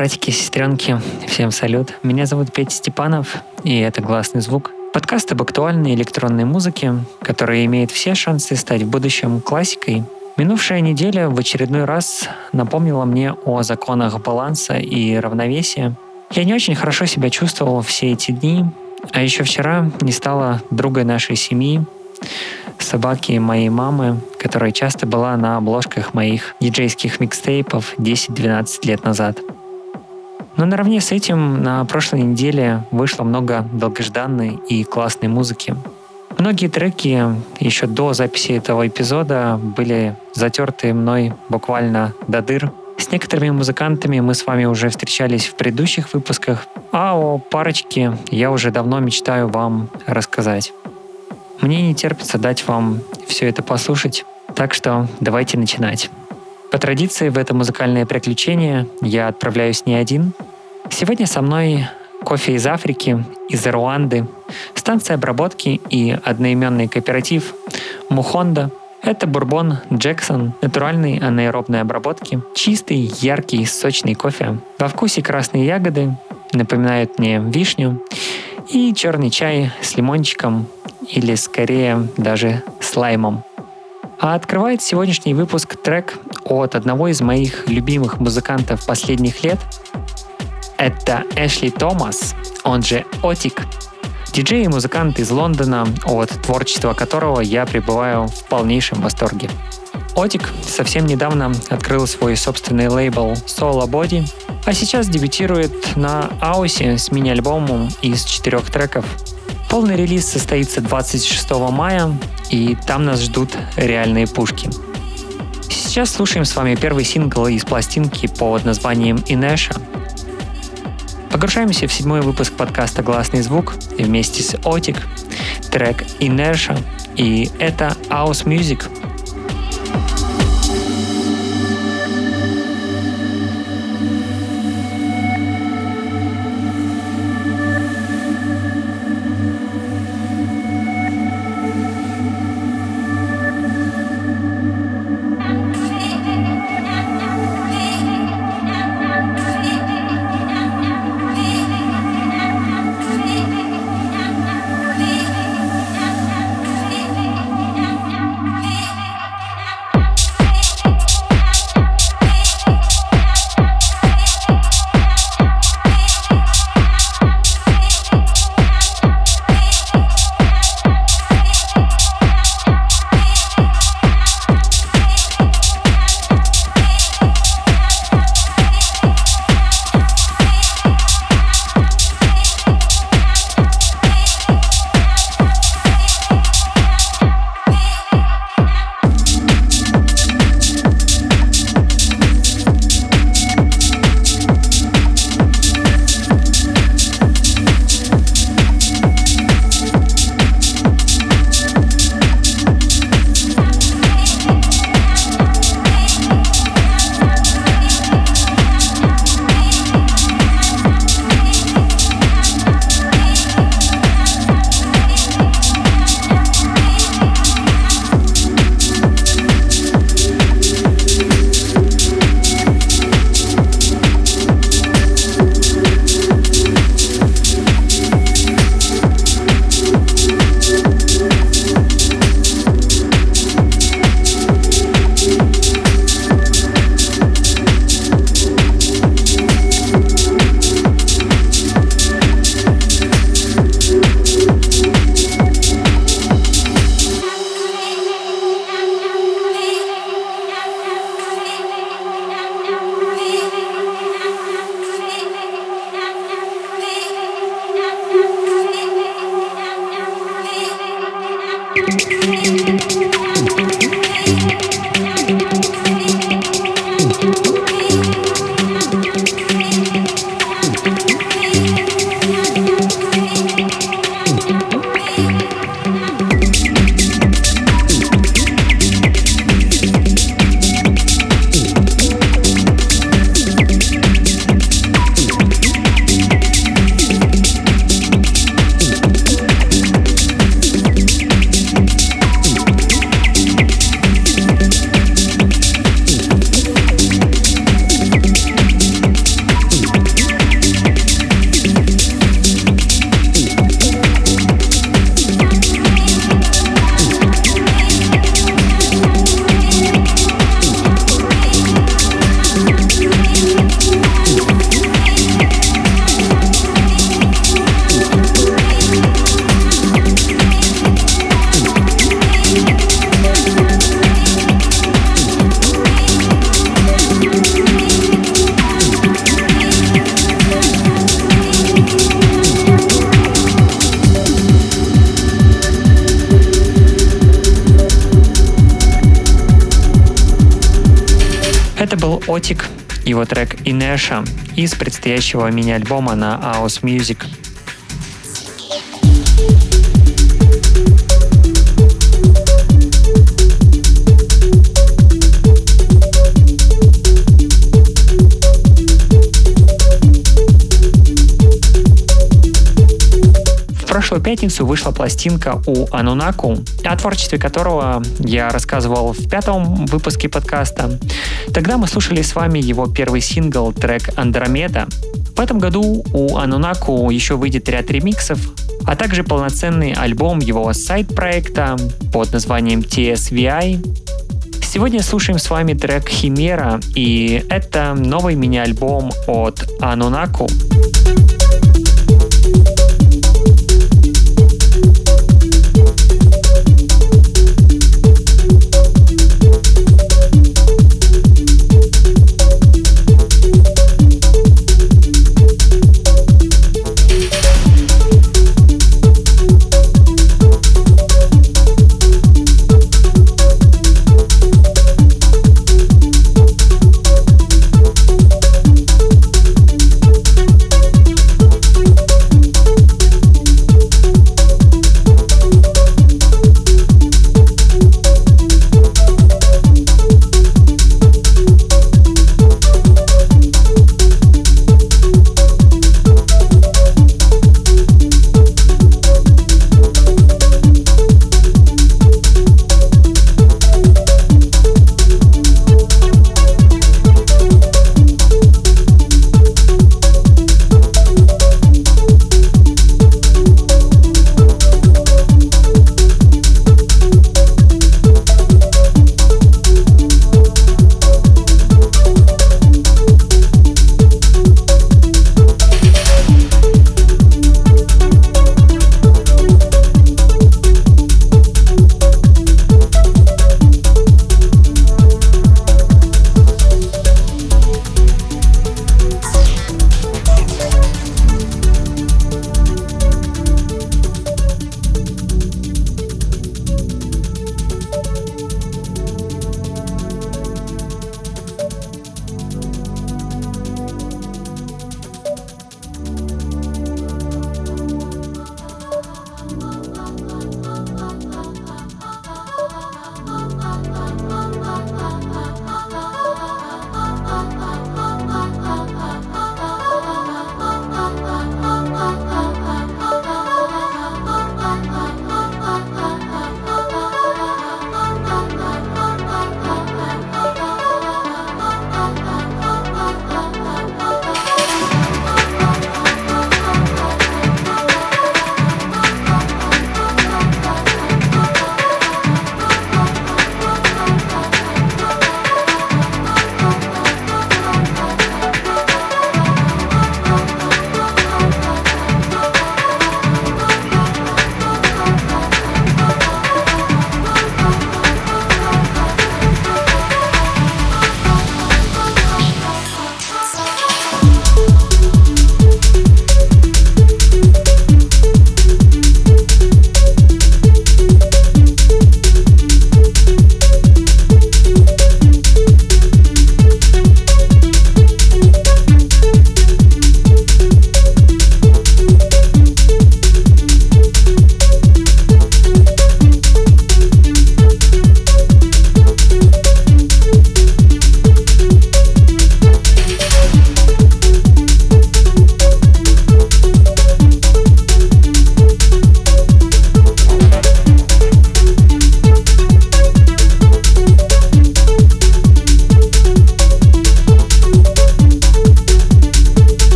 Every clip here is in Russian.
Братики, сестренки, всем салют. Меня зовут Петя Степанов, и это «Гласный звук». Подкаст об актуальной электронной музыке, которая имеет все шансы стать в будущем классикой. Минувшая неделя в очередной раз напомнила мне о законах баланса и равновесия. Я не очень хорошо себя чувствовал все эти дни, а еще вчера не стала другой нашей семьи, собаки моей мамы, которая часто была на обложках моих диджейских микстейпов 10-12 лет назад. Но наравне с этим на прошлой неделе вышло много долгожданной и классной музыки. Многие треки еще до записи этого эпизода были затерты мной буквально до дыр. С некоторыми музыкантами мы с вами уже встречались в предыдущих выпусках, а о парочке я уже давно мечтаю вам рассказать. Мне не терпится дать вам все это послушать, так что давайте начинать. По традиции в это музыкальное приключение я отправляюсь не один. Сегодня со мной кофе из Африки, из Руанды, станция обработки и одноименный кооператив Мухонда. Это бурбон Джексон натуральной анаэробной обработки, чистый, яркий, сочный кофе. Во вкусе красные ягоды, напоминают мне вишню, и черный чай с лимончиком или скорее даже слаймом. А открывает сегодняшний выпуск трек от одного из моих любимых музыкантов последних лет. Это Эшли Томас, он же Отик, диджей и музыкант из Лондона, от творчества которого я пребываю в полнейшем восторге. Отик совсем недавно открыл свой собственный лейбл Solo Body, а сейчас дебютирует на Аусе с мини-альбомом из четырех треков, Полный релиз состоится 26 мая, и там нас ждут реальные пушки. Сейчас слушаем с вами первый сингл из пластинки под названием «Инеша». Погружаемся в седьмой выпуск подкаста «Гласный звук» вместе с Отик, трек «Inertia», и это House Music – Inertia из предстоящего мини-альбома на House Music. прошлую пятницу вышла пластинка у Анунаку, о творчестве которого я рассказывал в пятом выпуске подкаста. Тогда мы слушали с вами его первый сингл, трек «Андромеда». В этом году у Анунаку еще выйдет ряд ремиксов, а также полноценный альбом его сайт-проекта под названием TSVI. Сегодня слушаем с вами трек «Химера», и это новый мини-альбом от Анунаку.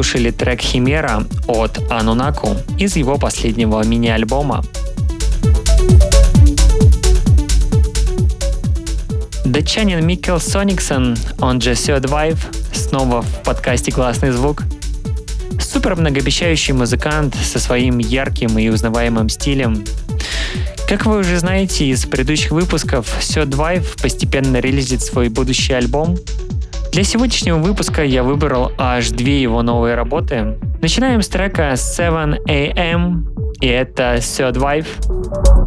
Послушали трек «Химера» от Анунаку из его последнего мини-альбома. Датчанин Микел Сониксон, он же Third Vive, снова в подкасте «Классный звук». Супер многообещающий музыкант со своим ярким и узнаваемым стилем. Как вы уже знаете из предыдущих выпусков, Third Vive постепенно релизит свой будущий альбом — для сегодняшнего выпуска я выбрал аж две его новые работы. Начинаем с трека 7 AM, и это Third Wife.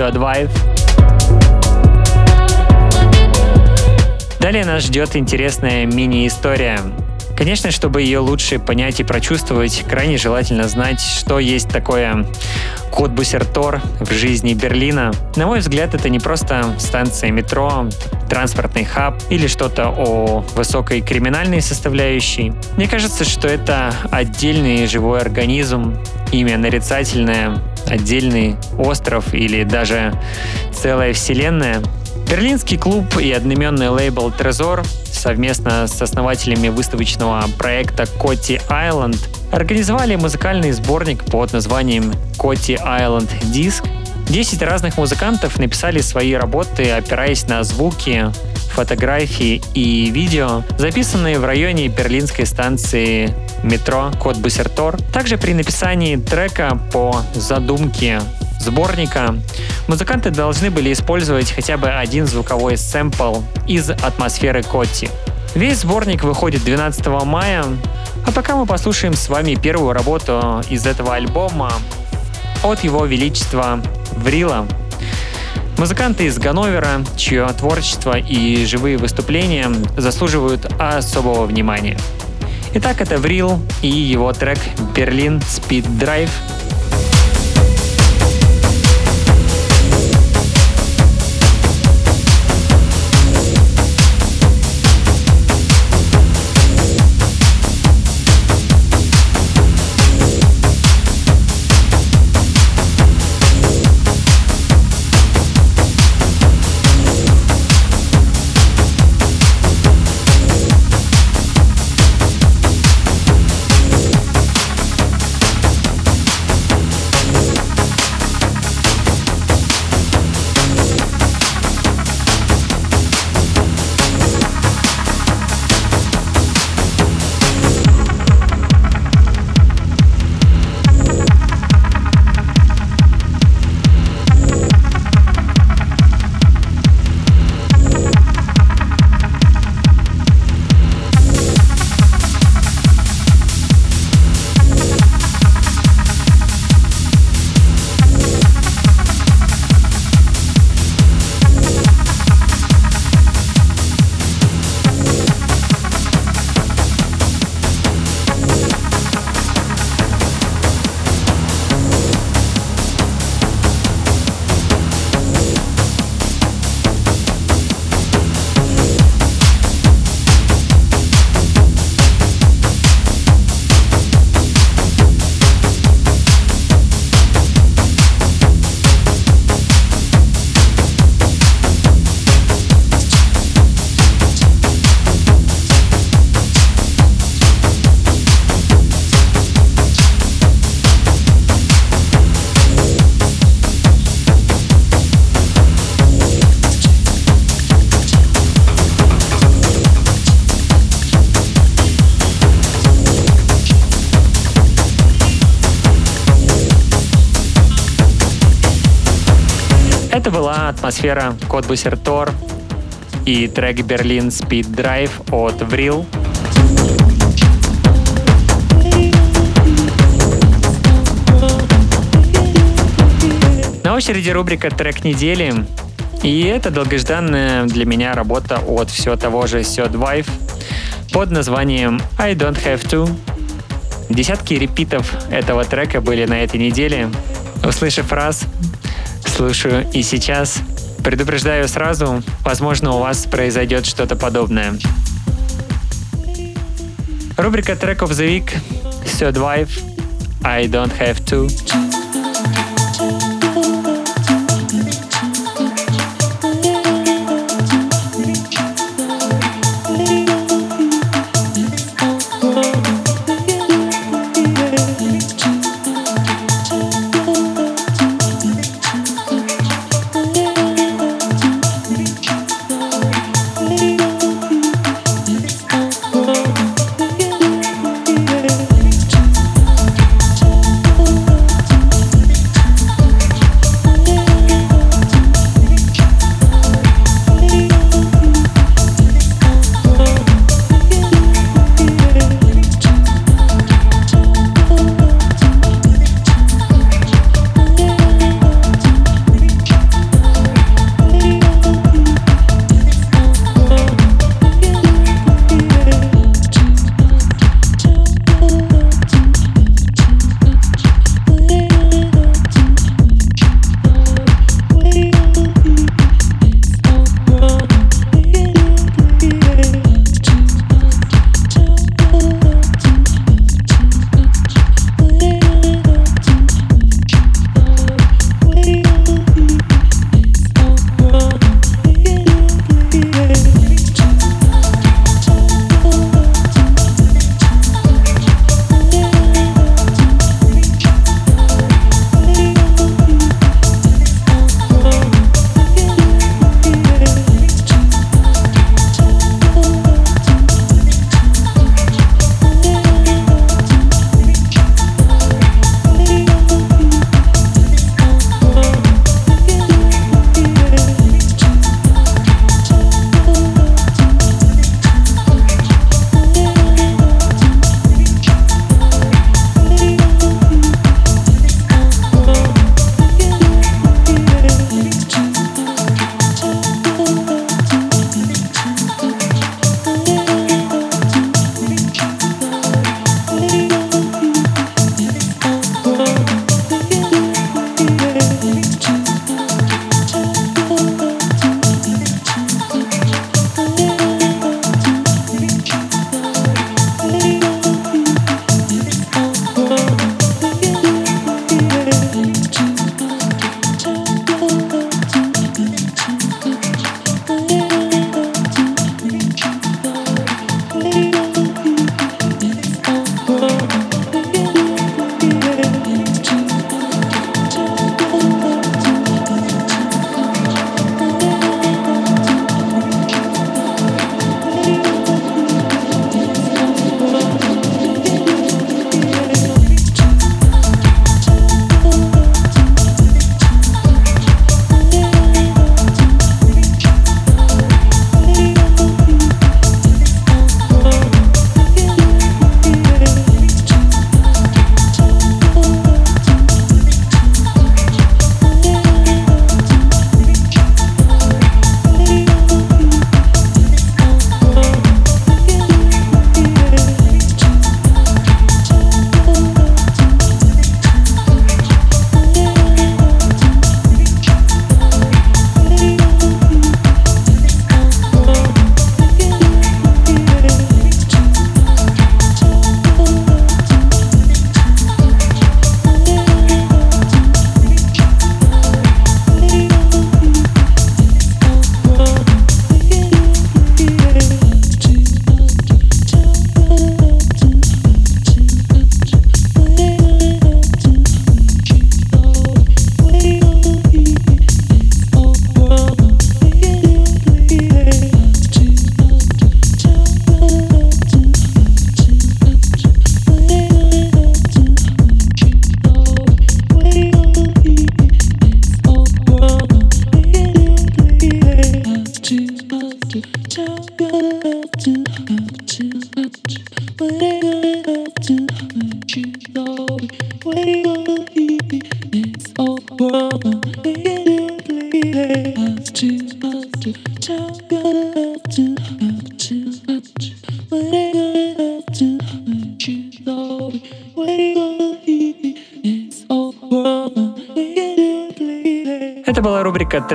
От Third Vive. Далее нас ждет интересная мини-история. Конечно, чтобы ее лучше понять и прочувствовать, крайне желательно знать, что есть такое код Буссертор в жизни Берлина. На мой взгляд, это не просто станция метро, транспортный хаб или что-то о высокой криминальной составляющей. Мне кажется, что это отдельный живой организм, имя нарицательное, отдельный остров или даже целая вселенная. Берлинский клуб и одноименный лейбл «Трезор» совместно с основателями выставочного проекта «Коти Айленд» организовали музыкальный сборник под названием «Коти Айленд Диск», 10 разных музыкантов написали свои работы, опираясь на звуки, фотографии и видео, записанные в районе берлинской станции метро Котбусертор. Также при написании трека по задумке сборника музыканты должны были использовать хотя бы один звуковой сэмпл из атмосферы Котти. Весь сборник выходит 12 мая, а пока мы послушаем с вами первую работу из этого альбома от его величества Врила. Музыканты из Ганновера, чье творчество и живые выступления заслуживают особого внимания. Итак, это Врил и его трек «Берлин Speed Drive» атмосфера Код Буссертор и трек Берлин Speed Drive от Vril. На очереди рубрика «Трек недели». И это долгожданная для меня работа от все того же Third Vive под названием «I Don't Have To». Десятки репитов этого трека были на этой неделе. Услышав раз, слушаю и сейчас. Предупреждаю сразу, возможно, у вас произойдет что-то подобное. Рубрика треков The Week, Third Vive, I Don't Have To.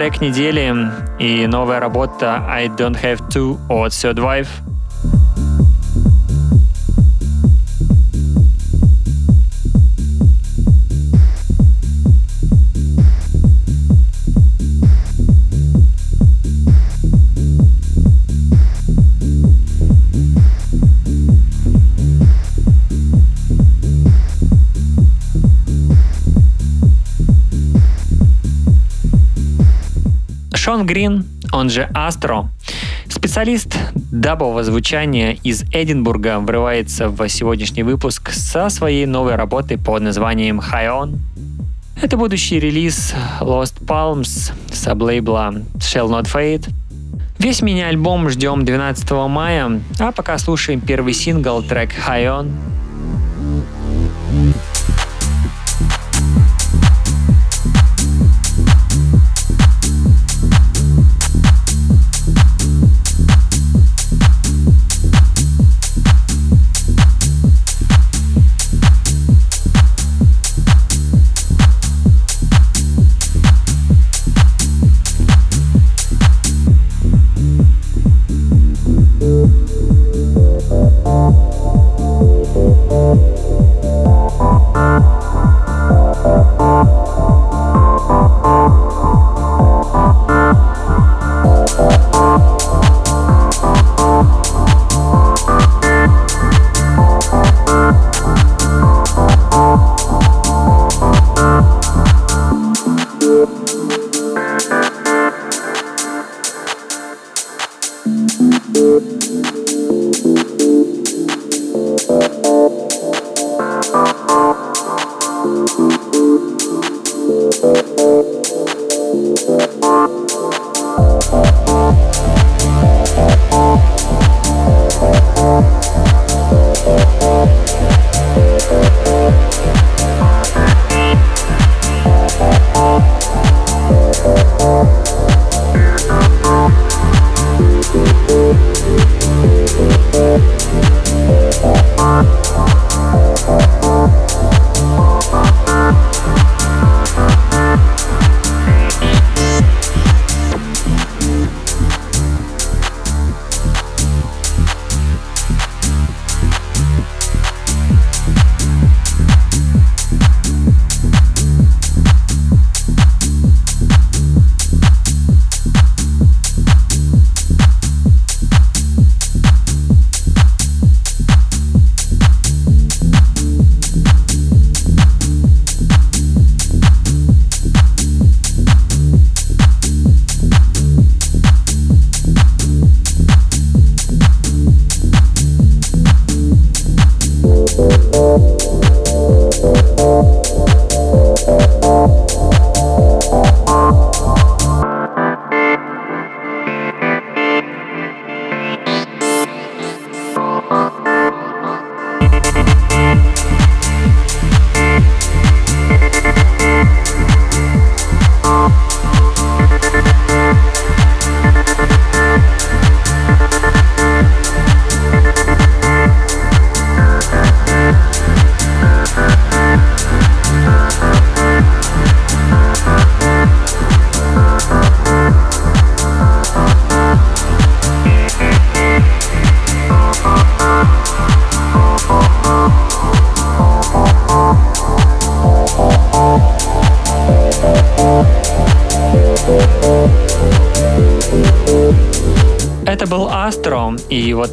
«Трек недели» и новая работа «I Don't Have To» от Third Wife. Грин, он же Астро, специалист дабового звучания из Эдинбурга, врывается в сегодняшний выпуск со своей новой работой под названием High On. Это будущий релиз Lost Palms с лейбла Shall Not Fade. Весь мини-альбом ждем 12 мая, а пока слушаем первый сингл трек High On.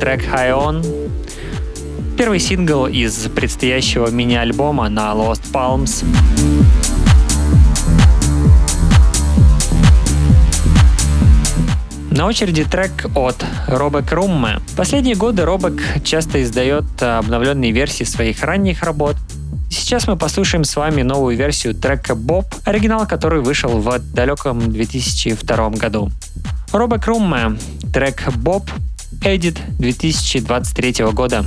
Трек High On. Первый сингл из предстоящего мини-альбома на Lost Palms. На очереди трек от Робек Румме. Последние годы Робек часто издает обновленные версии своих ранних работ. Сейчас мы послушаем с вами новую версию трека Bob, оригинал который вышел в далеком 2002 году. Робек Румме, трек Bob Edit 2023 года.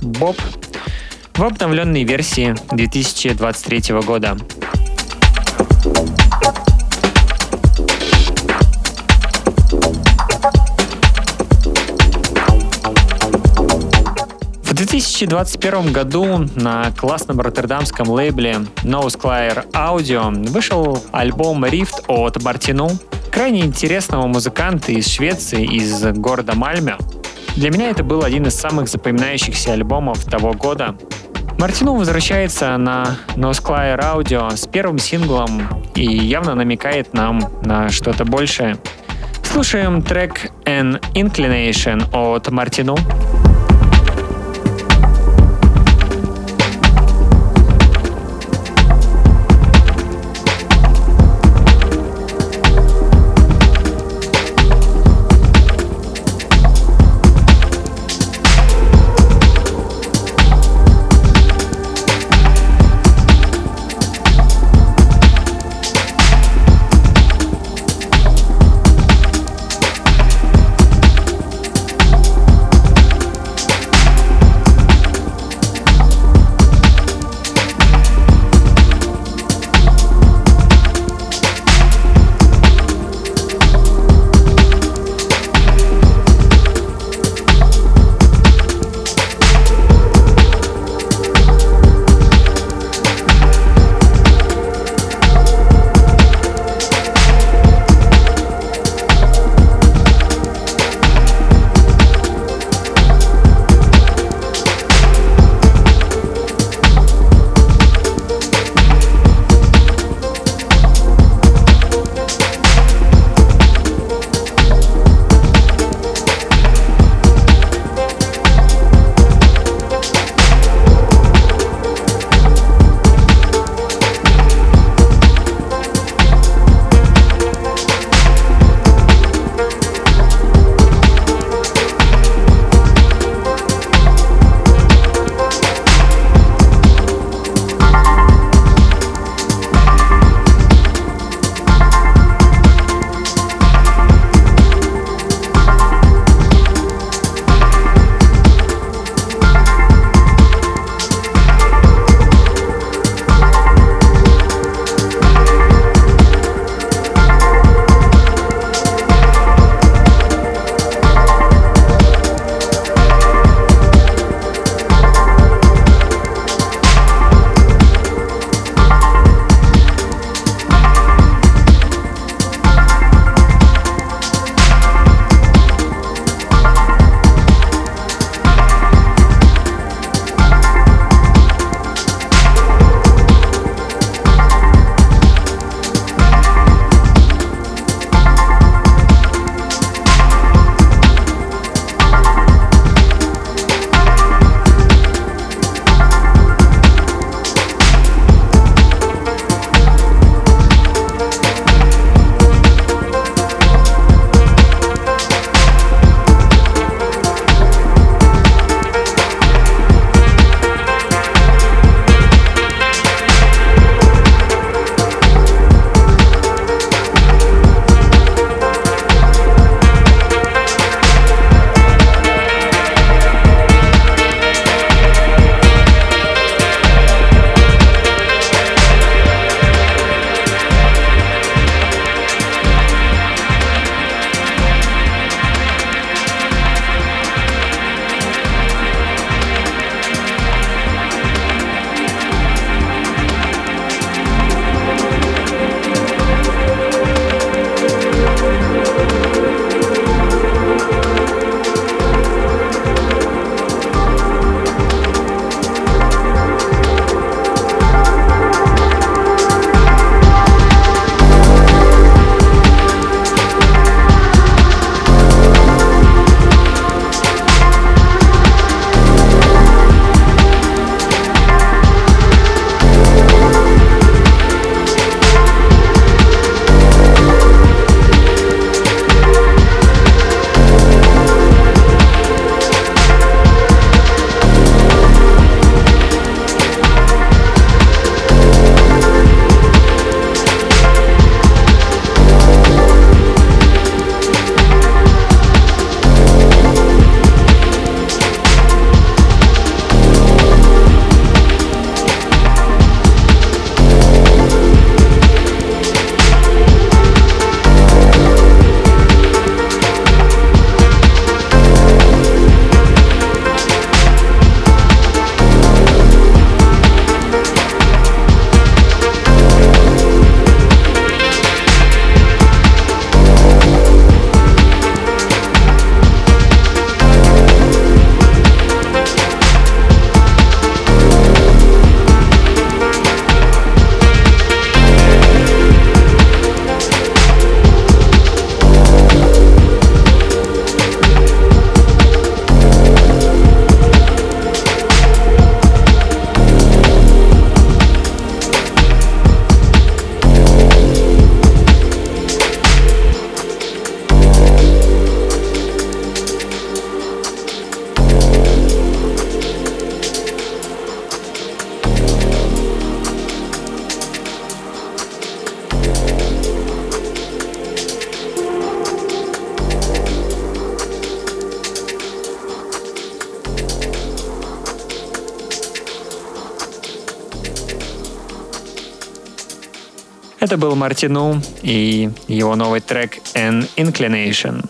«Боб» в обновленной версии 2023 года. В 2021 году на классном роттердамском лейбле No Squire Audio вышел альбом Rift от Мартину, крайне интересного музыканта из Швеции, из города Мальме. Для меня это был один из самых запоминающихся альбомов того года. Мартину возвращается на Nosclire Audio с первым синглом и явно намекает нам на что-то большее. Слушаем трек An Inclination от Мартину. Это был Мартину и его новый трек An Inclination.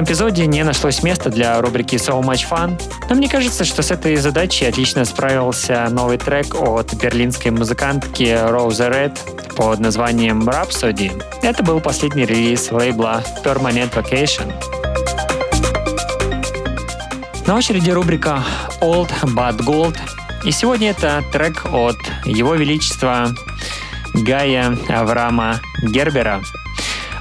Эпизоде не нашлось места для рубрики So Much Fun, но мне кажется, что с этой задачей отлично справился новый трек от берлинской музыкантки Rose Red под названием Rhapsody. Это был последний релиз лейбла Permanent Vacation. На очереди рубрика Old But Gold. И сегодня это трек от Его Величества Гая Авраама Гербера,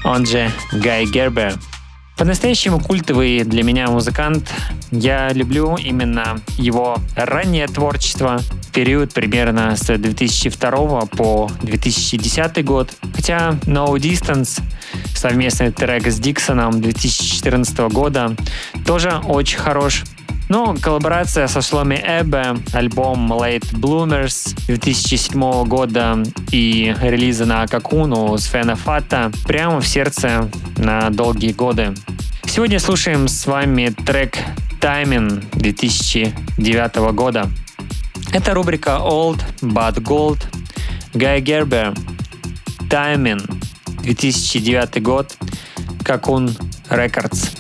он же Гай Гербер – по-настоящему культовый для меня музыкант. Я люблю именно его раннее творчество, период примерно с 2002 по 2010 год. Хотя No Distance, совместный трек с Диксоном 2014 года, тоже очень хорош. Ну, коллаборация со Шломи Эбе, альбом Late Bloomers 2007 года и релизы на Какуну с Фена Фата прямо в сердце на долгие годы. Сегодня слушаем с вами трек Timing 2009 года. Это рубрика Old But Gold. Гай Гербер. Timing 2009 год. Какун Records.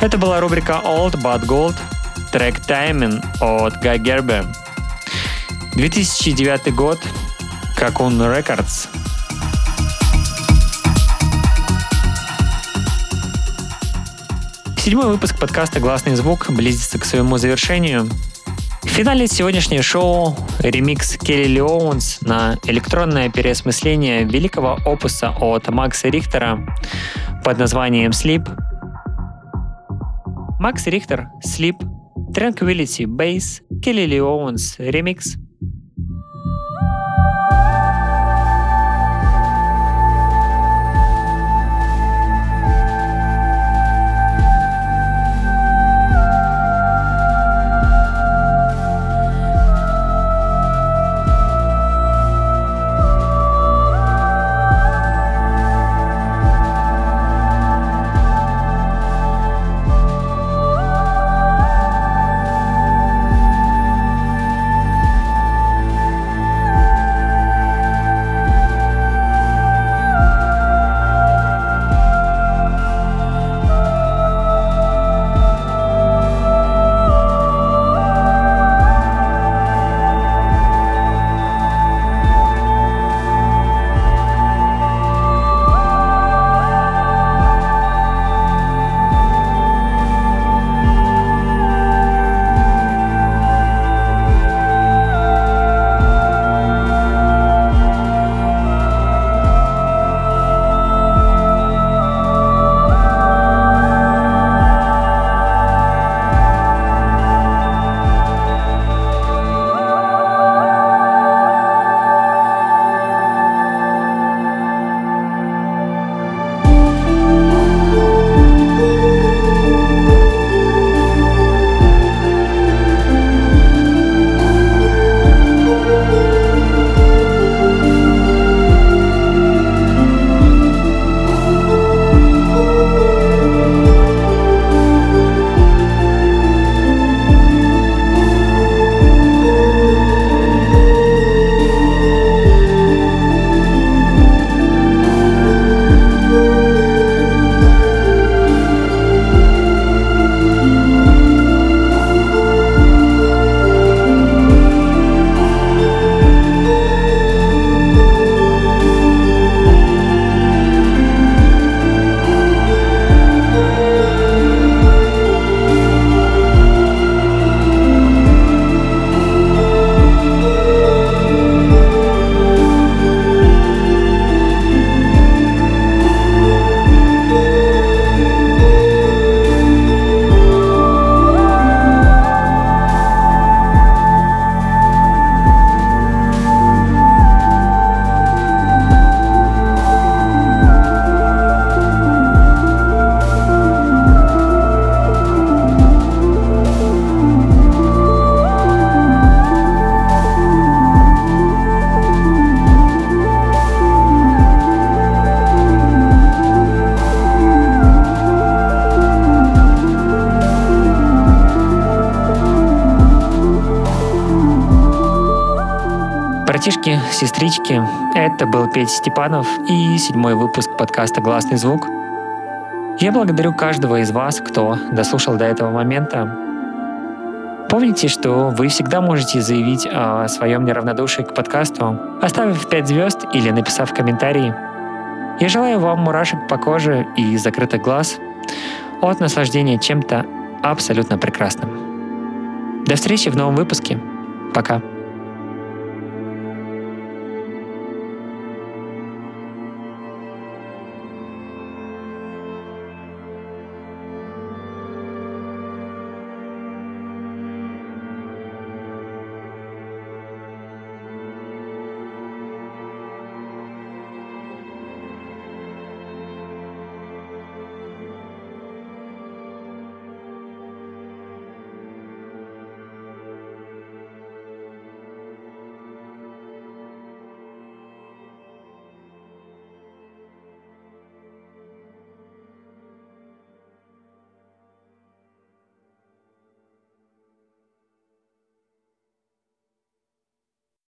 Это была рубрика Old But Gold, трек Timing от Гай Гербе. 2009 год, как он Records. Седьмой выпуск подкаста «Гласный звук» близится к своему завершению. В финале сегодняшнее шоу ремикс Келли Ли Оуэнс на электронное переосмысление великого опуса от Макса Рихтера под названием «Sleep». Макс Рихтер, «Sleep», Tranquility Bass, Келли Ли Оуэнс, ремикс – сестрички, это был Петя Степанов и седьмой выпуск подкаста «Гласный звук». Я благодарю каждого из вас, кто дослушал до этого момента. Помните, что вы всегда можете заявить о своем неравнодушии к подкасту, оставив 5 звезд или написав комментарий. Я желаю вам мурашек по коже и закрытых глаз от наслаждения чем-то абсолютно прекрасным. До встречи в новом выпуске. Пока.